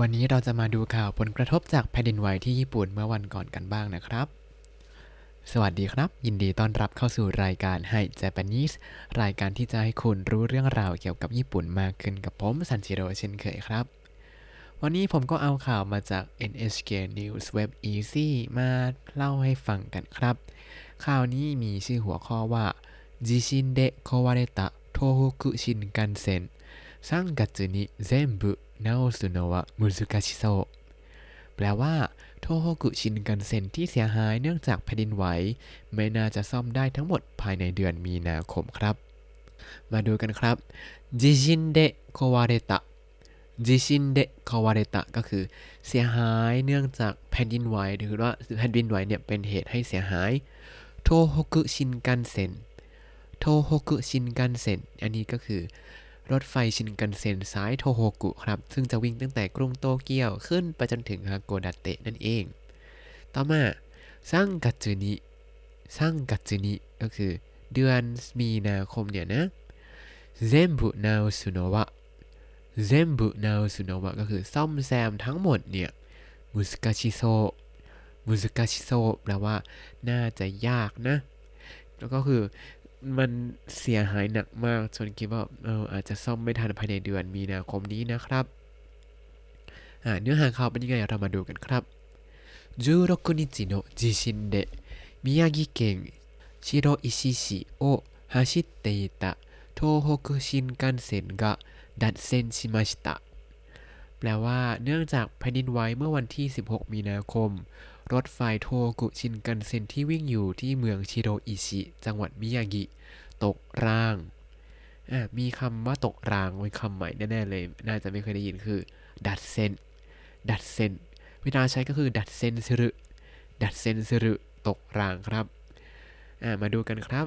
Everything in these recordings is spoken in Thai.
วันนี้เราจะมาดูข่าวผลกระทบจากแผ่นดินไหวที่ญี่ปุ่นเมื่อวันก่อนกันบ้างนะครับ สวัสดีครับ ยินดีต้อนรับเข้าสู่รายการให้ Japanese รายการที่จะให้คุณรู้เรื่องราวเกี่ยวกับญี่ปุ่นมากขึ้นกับผมซันจิโร่เช่นเคยครับ วันนี้ผมก็เอาข่าวมาจาก NHK News Web Easy มาเล่าให้ฟังกันครับ ข่าวนี้มีชื่อหัวข้อว่าจิชินเดะโควาเรตะโทฮุกุชินกันเซ็น3月に全部 นาสุโนะมุซุกาชิโซแปลว่า โทโฮกุชินกันเซ็นที่เสียหายเนื่องจากแผ่นดินไหว ไม่น่าจะซ่อมได้ทั้งหมดภายในเดือนมีนาคมครับ มาดูกันครับจิชินเดะโควาเรตะจิชินเดะโควาเรตะก็คือเสียหายเนื่องจากแผ่นดินไหวหรือว่าแผ่นดินไหวเนี่ยเป็นเหตุให้เสียหายโทโฮกุชินกันเซ็นโทโฮกุชินกันเซ็นอันนี้ก็คือ รถไฟชินกันเซ็นสายโทโฮกุครับ ซึ่งจะวิ่งตั้งแต่กรุงโตเกียวขึ้นไปจนถึงฮาโกดาเตะนั่นเอง ต่อมาซังกัตจุนิซังกัตจุนิก็คือเดือนมีนาคมเนี่ยนะเซมบุนาสุโนวะเซมบุนาสุโนวะก็คือซ่อมแซมทั้งหมดเนี่ยมุสกาชิโซมุสกาชิโซแปลว่าน่าจะยากนะ แล้วก็คือ มันเสียหายหนักมาก จนคิดว่าเอออาจจะซ่อมไม่ทันภายในเดือนมีนาคมนี้นะครับอ่าเนื้อหาข่าวเป็นยังไงเรามาดูกันครับ 16日の地震で宮城県白石市を走っていた東北新幹線が脱線しましたแปลว่า เนื่องจากแผ่นดินไหวเมื่อวันที่ 16 มีนาคม รถไฟโทโฮคุชินกันเซนที่วิ่งอยู่ที่เมืองชิโรอิชิ จังหวัดมิยากิ ตกรางมีคำว่าตกรางเป็นคำใหม่แน่ๆเลย น่าจะไม่เคยได้ยินคือ 脱線 脱線 เวลาใช้ก็คือ 脱線する 脱線する ตกรางครับ มาดูกันครับ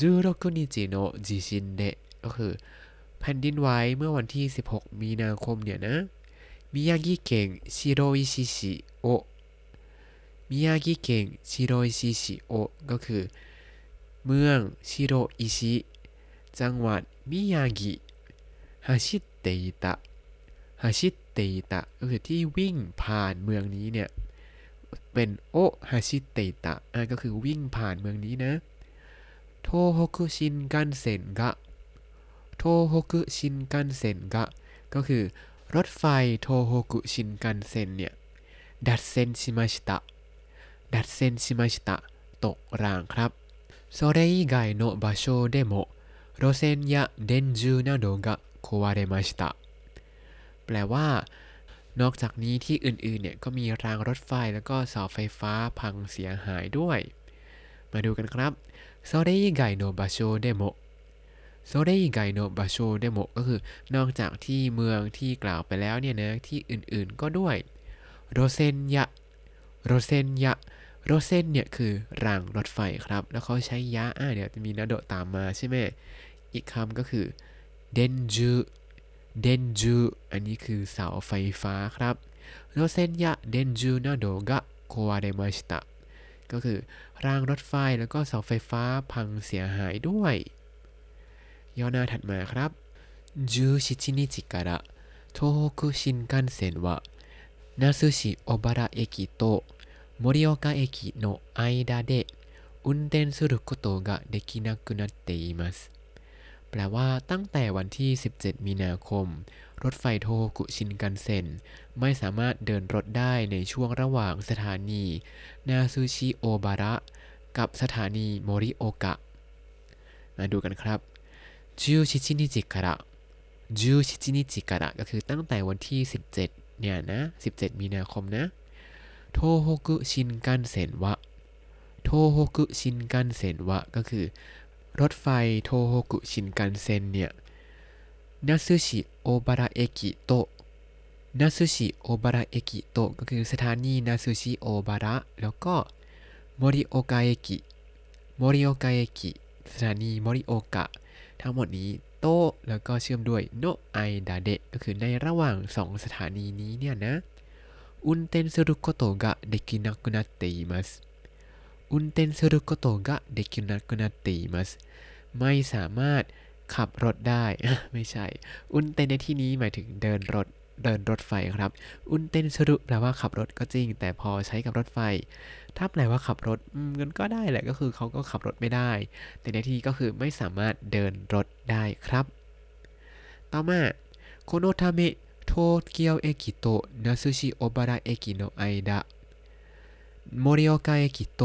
十六日の地震でก็คือแผ่นดินไหวเมื่อวันที่ 16 มีนาคมเนี่ยนะ宮城県白石市を 宮城県白石市を ก็คือ เมืองชิโรอิชิจังหวัดมิยากิ走っていた 走っていた ก็คือที่วิ่งผ่านเมืองนี้เนี่ย เป็นを走っていたอ่าก็คือวิ่งผ่านเมืองนี้นะ東北新幹線がโทโฮกุชินกันเซ็นกะก็คือรถไฟโทโฮกุชินกันเซ็นเนี่ยดัดเซ็นชิมาชิตะ ดัดเซ็นชิมาชิตะ ตกรางครับそれ以外の場所でも路線や電柱などが壊れましたแปลว่า นอกจากนี้ที่อื่นๆเนี่ยก็มีรางรถไฟแล้วก็เสาไฟฟ้าพังเสียหายด้วย มาดูกันครับそれ以外の場所でもโซเรอิไกโนบาโชเดโมก็คือ นอกจากที่เมืองที่กล่าวไปแล้วเนี่ยนะที่อื่นๆก็ด้วยโรเซนยะโรเซนยะ รถเส้นเนี่ยคือรางรถไฟครับ แล้วเขาใช้ยะอ่าเนี่ยจะมีนาโดตามมาใช่ไหมอีกคำก็คือเดนจูเดนจูอันนี้คือเสาไฟฟ้าครับรถเส้นยะเดนจูนาโดกะโควาเดมาชิตะก็คือรางรถไฟแล้วก็เสาไฟฟ้าพังเสียหายด้วย ย่อหน้าถัดมาครับจูชิชินิจิการะโทฮคุชินคันเซนวะนาซุชิโอบาระเอกิโต 盛岡駅の間で運転することができなくなっていますแปลว่าตั้งแต่วันที่ 17 มีนาคม รถไฟโทโฮกุชินกันเซ็นไม่สามารถเดินรถได้ในช่วงระหว่างสถานีนาซูชิโอบาระกับสถานีโมริโอกะ มาดูกันครับ17日から17日からก็คือตั้งแต่วันที่ 17 เนี่ยนะ 17 มีนาคมนะ โทโฮกุชินกันเซ็นวะโทโฮกุชินกันเซ็นวะก็คือ รถไฟโทโฮกุชินกันเซ็นเนี่ยนาซึชิโอบาระเอกิโตะนาซึชิโอบาระเอกิโตะก็คือสถานีนาซึชิโอบาระแล้วก็มอริโอกะเอกิมอริโอกะเอกิสถานีมอริโอกะทั้งหมดนี้โตะแล้วก็เชื่อมด้วยโนไอดาเดะก็คือในระหว่าง 2 สถานีนี้เนี่ยนะ อุนเตนすることができなくなっていますอุนเตนすることができなくなっていますไม่สามารถขับรถได้ ไม่ใช่ อุนเตนในที่นี้หมายถึงเดินรถ เดินรถไฟครับ อุนเตนสรุแปลว่าขับรถก็จริง แต่พอใช้กับรถไฟ ถ้าแปลว่าขับรถมันก็ได้แหละ ก็คือเขาก็ขับรถไม่ได้ แต่ในที่ก็คือไม่สามารถเดินรถได้ครับ ต่อมาโคโนทาเมะ โตเกียวเอกิโตนาซุชิโอบาระเอกิโนไอดะโมริโอกะเอกิโต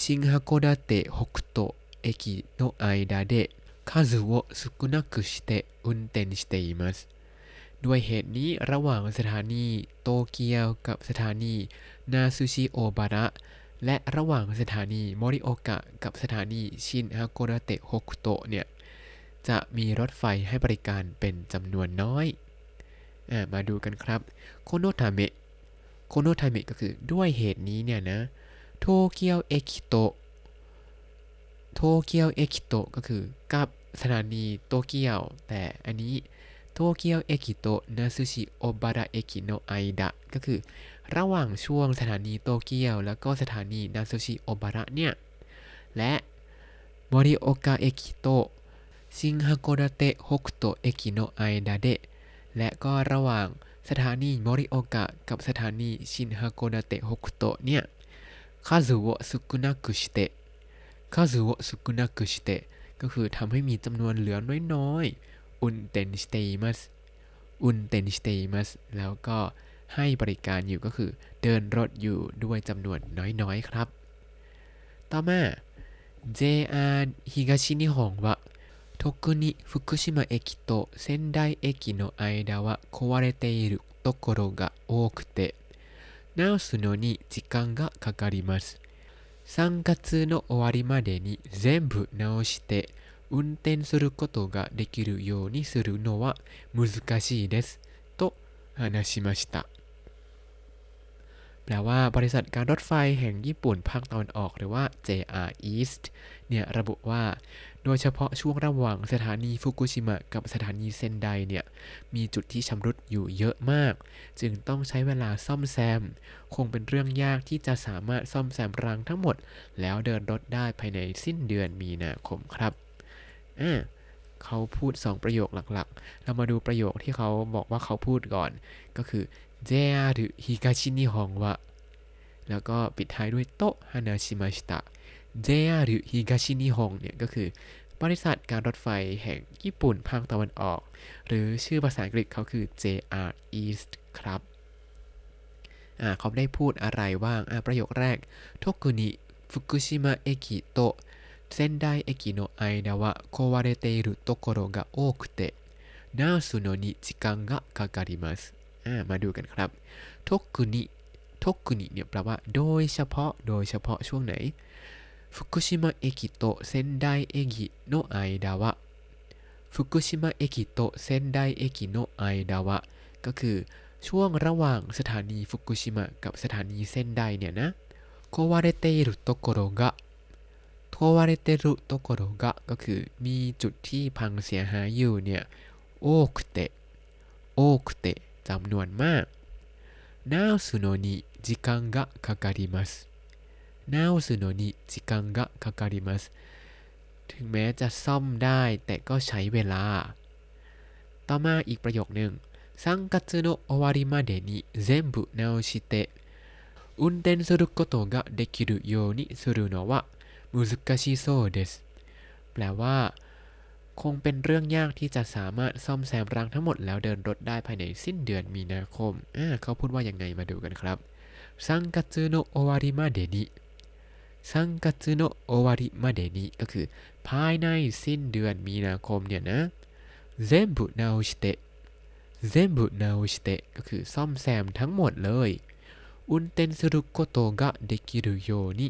ชินฮาโกดะเตะฮกุโตเอกิโนไอดะเดะ数を少なくして運転しています ด้วยเหตุนี้ระหว่างสถานีโตเกียวกับสถานีนาซูชิโอบาระ และระหว่างสถานีมอริโอกะกับสถานีชินฮาโกดะเตะฮกุโตะเนี่ย จะมีรถไฟให้บริการเป็นจำนวนน้อยอ มาดูกันครับこのため このため ก็คือด้วยเหตุนี้เนี่ยนะ東京駅と 東京駅と ก็คือกับสถานีโตเกียว แต่อันนี้โตเกียวเอคิโตะนาซูชิโอบาระเอคิโนไอดะก็คือ ระหว่างช่วงสถานีโตเกียว แล้วก็สถานีนาซูชิโอบาระเนี่ย และมอริโอกะเอคิโตะ新函館北斗駅の間で และก็ระหว่างสถานีมอริโอกะกับสถานีชินฮาโกนาเตะฮกุโตะเนี่ยคาซูโอะสุกุนากุชิเตะคาซูโอะสุกุนากุชิเตะก็คือทำให้มีจำนวนเหลือน้อยๆ運転しています 運転しています แล้วก็ให้บริการอยู่ก็คือเดินรถอยู่ด้วยจำนวนน้อยๆครับ ต่อมา JR ฮิกาชินิฮงะ 特に福島駅と仙台駅の間は壊れているところが多くて直すのに時間がかかります。3月の終わりまでに全部直して運転することができるようにするのは難しいです。と話しました。 แปลว่าบริษัทการรถไฟแห่งญี่ปุ่นภาคตะวันออกหรือว่า JR East เนี่ยระบุว่า โดยเฉพาะช่วงระหว่างสถานีฟุกุชิมะกับสถานีเซนไดเนี่ยมีจุดที่ชำรุดอยู่เยอะมาก จึงต้องใช้เวลาซ่อมแซม คงเป็นเรื่องยากที่จะสามารถซ่อมแซมรางทั้งหมด แล้วเดินรถได้ภายในสิ้นเดือนมีนาคมครับอ่าเขาพูด 2 ประโยคหลักๆ เรามาดูประโยคที่เขาบอกว่าเขาพูดก่อน ก็คือ JR ฮิกาชินิฮงวะแล้วก็ปิดท้ายด้วยโตฮานาชิมาชิตะ JR ฮิกาชินิฮงเนี่ยก็คือ บริษัทการรถไฟแห่งญี่ปุ่นภาคตะวันออก หรือชื่อภาษาอังกฤษเขาคือ JR East ครับอ่าเขาได้พูดอะไรบ้างอ่าประโยคแรกโทกุนิฟุกุชิมะเอกิโต仙台駅の間は壊れているところが多くて直すのに時間がかかりますอ่าม าดูกันครับทกุนิทกุนิเนี่ยแปลว่าโดยเฉพาะโดยเฉพาะช่วงไหน福島駅と仙台駅の間は 福島駅と仙台駅の間は ก็คือช่วงระหว่างสถานีฟุกุชิมะกับสถานีเซนไดเนี่ยนะ壊れているところが 壊れているところが ก็คือมีจุดที่พังเสียหายอยู่เนี่ยโอคุเตะโอคุเตะ จำนวนมากนาสุโนนิจิคังกะคาการิมัสนาสุโนนิจิคังกะคาการิมัสถึงแม้จะซ่อมได้แต่ก็ใช้เวลา ต่อมาอีกประโยคหนึ่งสังกัจโนโอวาริมาเดนิเซมบุนาชิเตอุนเทนสุรุโกโตกะเดคิรุโยนิสุรุโนะวะ難しそうです แปลว่า คงเป็นเรื่องยากที่จะสามารถซ่อมแซมรางทั้งหมดแล้วเดินรถได้ภายในสิ้นเดือนมีนาคมเขาพูดว่ายังไงมาดูกันครับ3月の終わりまでに 3月の終わりまでに ก็คือ ภายในสิ้นเดือนมีนาคมเนี่ยนะ全部直して 全部直して ก็คือซ่อมแซมทั้งหมดเลยอุนเตนสุรุโกโตะเดกิรุโยนิ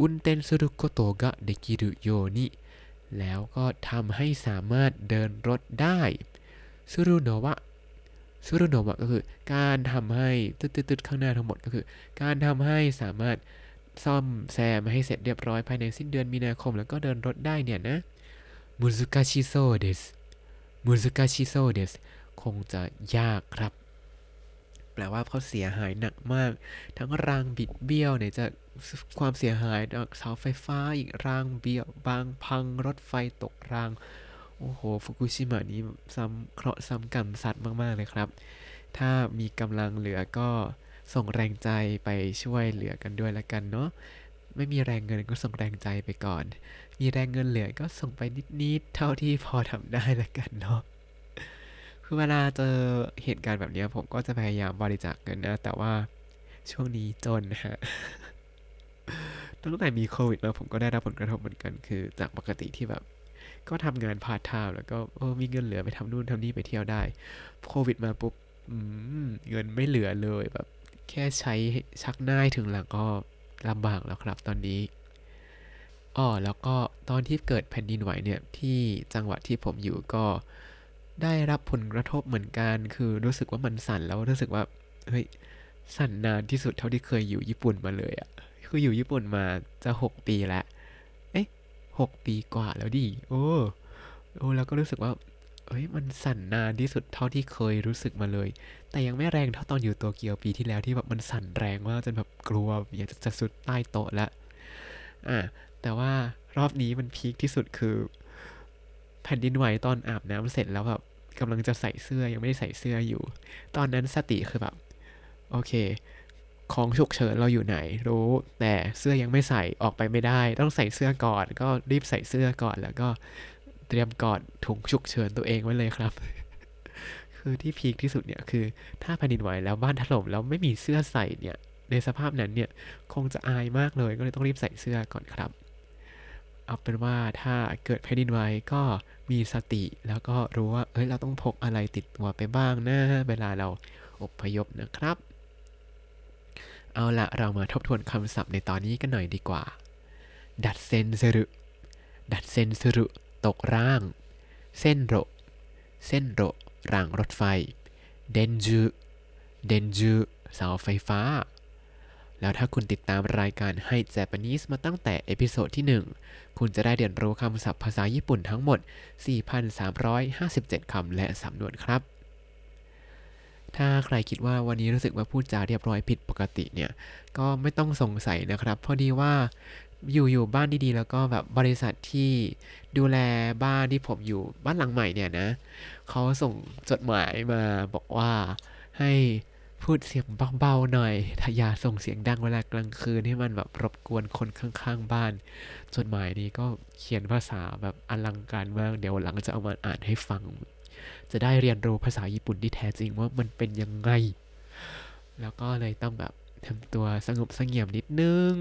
อุนเตนสุรุโกโตะะเดกิรุโยนิ แล้วก็ทำให้สามารถเดินรถได้ซูรุโนวะซูรุโนวะก็คือการทำให้ตืดๆข้างหน้าทั้งหมดก็คือ การทำให้สามารถซ่อมแซมให้เสร็จเรียบร้อยภายในสิ้นเดือนมีนาคม แล้วก็เดินรถได้เนี่ยนะมุซุกาชิโซเดสมุซุกาชิโซเดสคงจะยากครับ แปลว่าเขาเสียหายหนักมาก ทั้งรางบิดเบี้ยวเนี่ยจะความเสียหายจากเสาไฟฟ้าอีกรางเบี้ยว บางพังรถไฟตกราง โอ้โหฟุกุชิมะนี้ซ้ำเคราะห์ซ้ำกรรมสัตว์มาก ๆ เลยครับ ถ้ามีกำลังเหลือก็ส่งแรงใจไปช่วยเหลือกันด้วยละกันเนาะไม่มีแรงเงินก็ส่งแรงใจไปก่อน มีแรงเงินเหลือก็ส่งไปนิด ๆ เท่าที่พอทำได้ละกันเนาะ คือเวลาเจอเหตุการณ์แบบนี้ผมก็จะพยายามบริจาคเงินนะ แต่ว่าช่วงนี้จนฮะตั้งแต่มีโควิดมาผมก็ได้รับผลกระทบเหมือนกัน คือจากปกติที่แบบ ก็ทำงานพาร์ทไทม์แล้วก็มีเงินเหลือไปทำนู่นทำนี่ไปเที่ยวได้ โควิดมาปุ๊บเงินไม่เหลือเลยแบบ แค่ใช้ชักหน้าถึงหลังก็ลำบากแล้วครับตอนนี้อ้อแล้วก็ตอนที่เกิดแผ่นดินไหวเนี่ยที่จังหวัดที่ผมอยู่ก็ ได้รับผลกระทบเหมือนกัน คือรู้สึกว่ามันสั่นแล้วรู้สึกว่าเฮ้ยสั่นนานที่สุดเท่าที่เคยอยู่ญี่ปุ่นมาเลยอะคืออยู่ญี่ปุ่นมาจะหกปีแล้วเอ๊ะหกปีกว่าแล้วดิโอ้โอ้แล้วก็รู้สึกว่าเอ้ยมันสั่นนานที่สุดเท่าที่เคยรู้สึกมาเลย แต่ยังไม่แรงเท่าตอนอยู่โตเกียวปีที่แล้วที่แบบมันสั่นแรงมากจนแบบกลัวอยากจะสุดใต้โต๊ะล้วอะแต่ว่ารอบนี้มันพีคที่สุดคือ แผ่นดินไหวตอนอาบน้ำเสร็จแล้วแบบกำลังจะใส่เสื้อยังไม่ได้ใส่เสื้ออยู่ ตอนนั้นสติคือแบบโอเค ของฉุกเฉินเราอยู่ไหน รู้ แต่เสื้อยังไม่ใส่ออกไปไม่ได้ ต้องใส่เสื้อก่อน ก็รีบใส่เสื้อก่อนแล้วก็เตรียมกอดถุงฉุกเฉินตัวเองไว้เลยครับ คือที่พีคที่สุดเนี่ยคือ ถ้าแผ่นดินไหวแล้วบ้านถล่มแล้วไม่มีเสื้อใส่เนี่ย ในสภาพนั้นเนี่ยคงจะอายมากเลยก็เลยต้องรีบใส่เสื้อก่อนครับ เอาเป็นว่าถ้าเกิดแผ่นดินไหวก็มีสติแล้วก็รู้ว่า เอ้ย เราต้องพกอะไรติดตัวไปบ้างนะ เวลาเราอพยพนะครับ เอาละเรามาทบทวนคำศัพท์ในตอนนี้กันหน่อยดีกว่า ดัดเซนซึรุดัดเซนซึรุตกร่าง เส้นโรเส้นโรรางรถไฟ เดนจู เดนจู เสาไฟฟ้า แล้วถ้าคุณติดตามรายการให้ Japanese มาตั้งแต่ episode ที่ 1 คุณจะได้เรียนรู้คำศัพท์ภาษาญี่ปุ่นทั้งหมด 4,357 คำและสำนวนครับ ถ้าใครคิดว่าวันนี้รู้สึกว่าพูดจาเรียบร้อยผิดปกติเนี่ย ก็ไม่ต้องสงสัยนะครับ พอดีว่าอยู่อยู่บ้านดีๆ แล้วก็แบบบริษัทที่ดูแลบ้านที่ผมอยู่บ้านหลังใหม่เนี่ยนะเขาส่งจดหมายมาบอกว่าให้ พูดเสียงเบาๆหน่อยถ้าอย่าส่งเสียงดังเวลากลางคืนให้มันแบบรบกวนคนข้างๆบ้าน จดหมายนี้ก็เขียนภาษาแบบอลังการมาก เดี๋ยวหลังจะเอามาอ่านให้ฟัง จะได้เรียนรู้ภาษาญี่ปุ่นที่แท้จริงว่ามันเป็นยังไง แล้วก็เลยต้องแบบทำตัวสงบสงี่ยมนิดนึง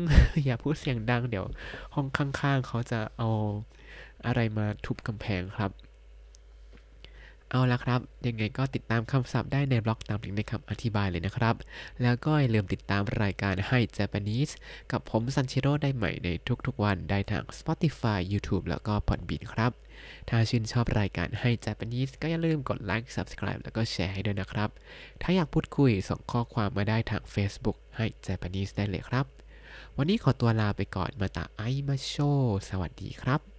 อย่าพูดเสียงดัง เดี๋ยวห้องข้างๆ เขาจะเอาอะไรมาทุบกำแพงครับ เอาละครับ ยังไงก็ติดตามคำศัพท์ได้ในบล็อกตามลิงก์ในคำอธิบายเลยนะครับ แล้วก็อย่าลืมติดตามรายการให้ Japanese กับผมซันชิโร่ได้ใหม่ในทุกๆวันได้ทาง Spotify YouTube แล้วก็ Podbean ครับ ถ้าชื่นชอบรายการให้ Japanese ก็อย่าลืมกดไลค์ Subscribe แล้วก็แชร์ให้ด้วยนะครับ ถ้าอยากพูดคุยส่งข้อความมาได้ทาง Facebook ให้ Japanese ได้เลยครับ วันนี้ขอตัวลาไปก่อนมาตาไอมาโช สวัสดีครับ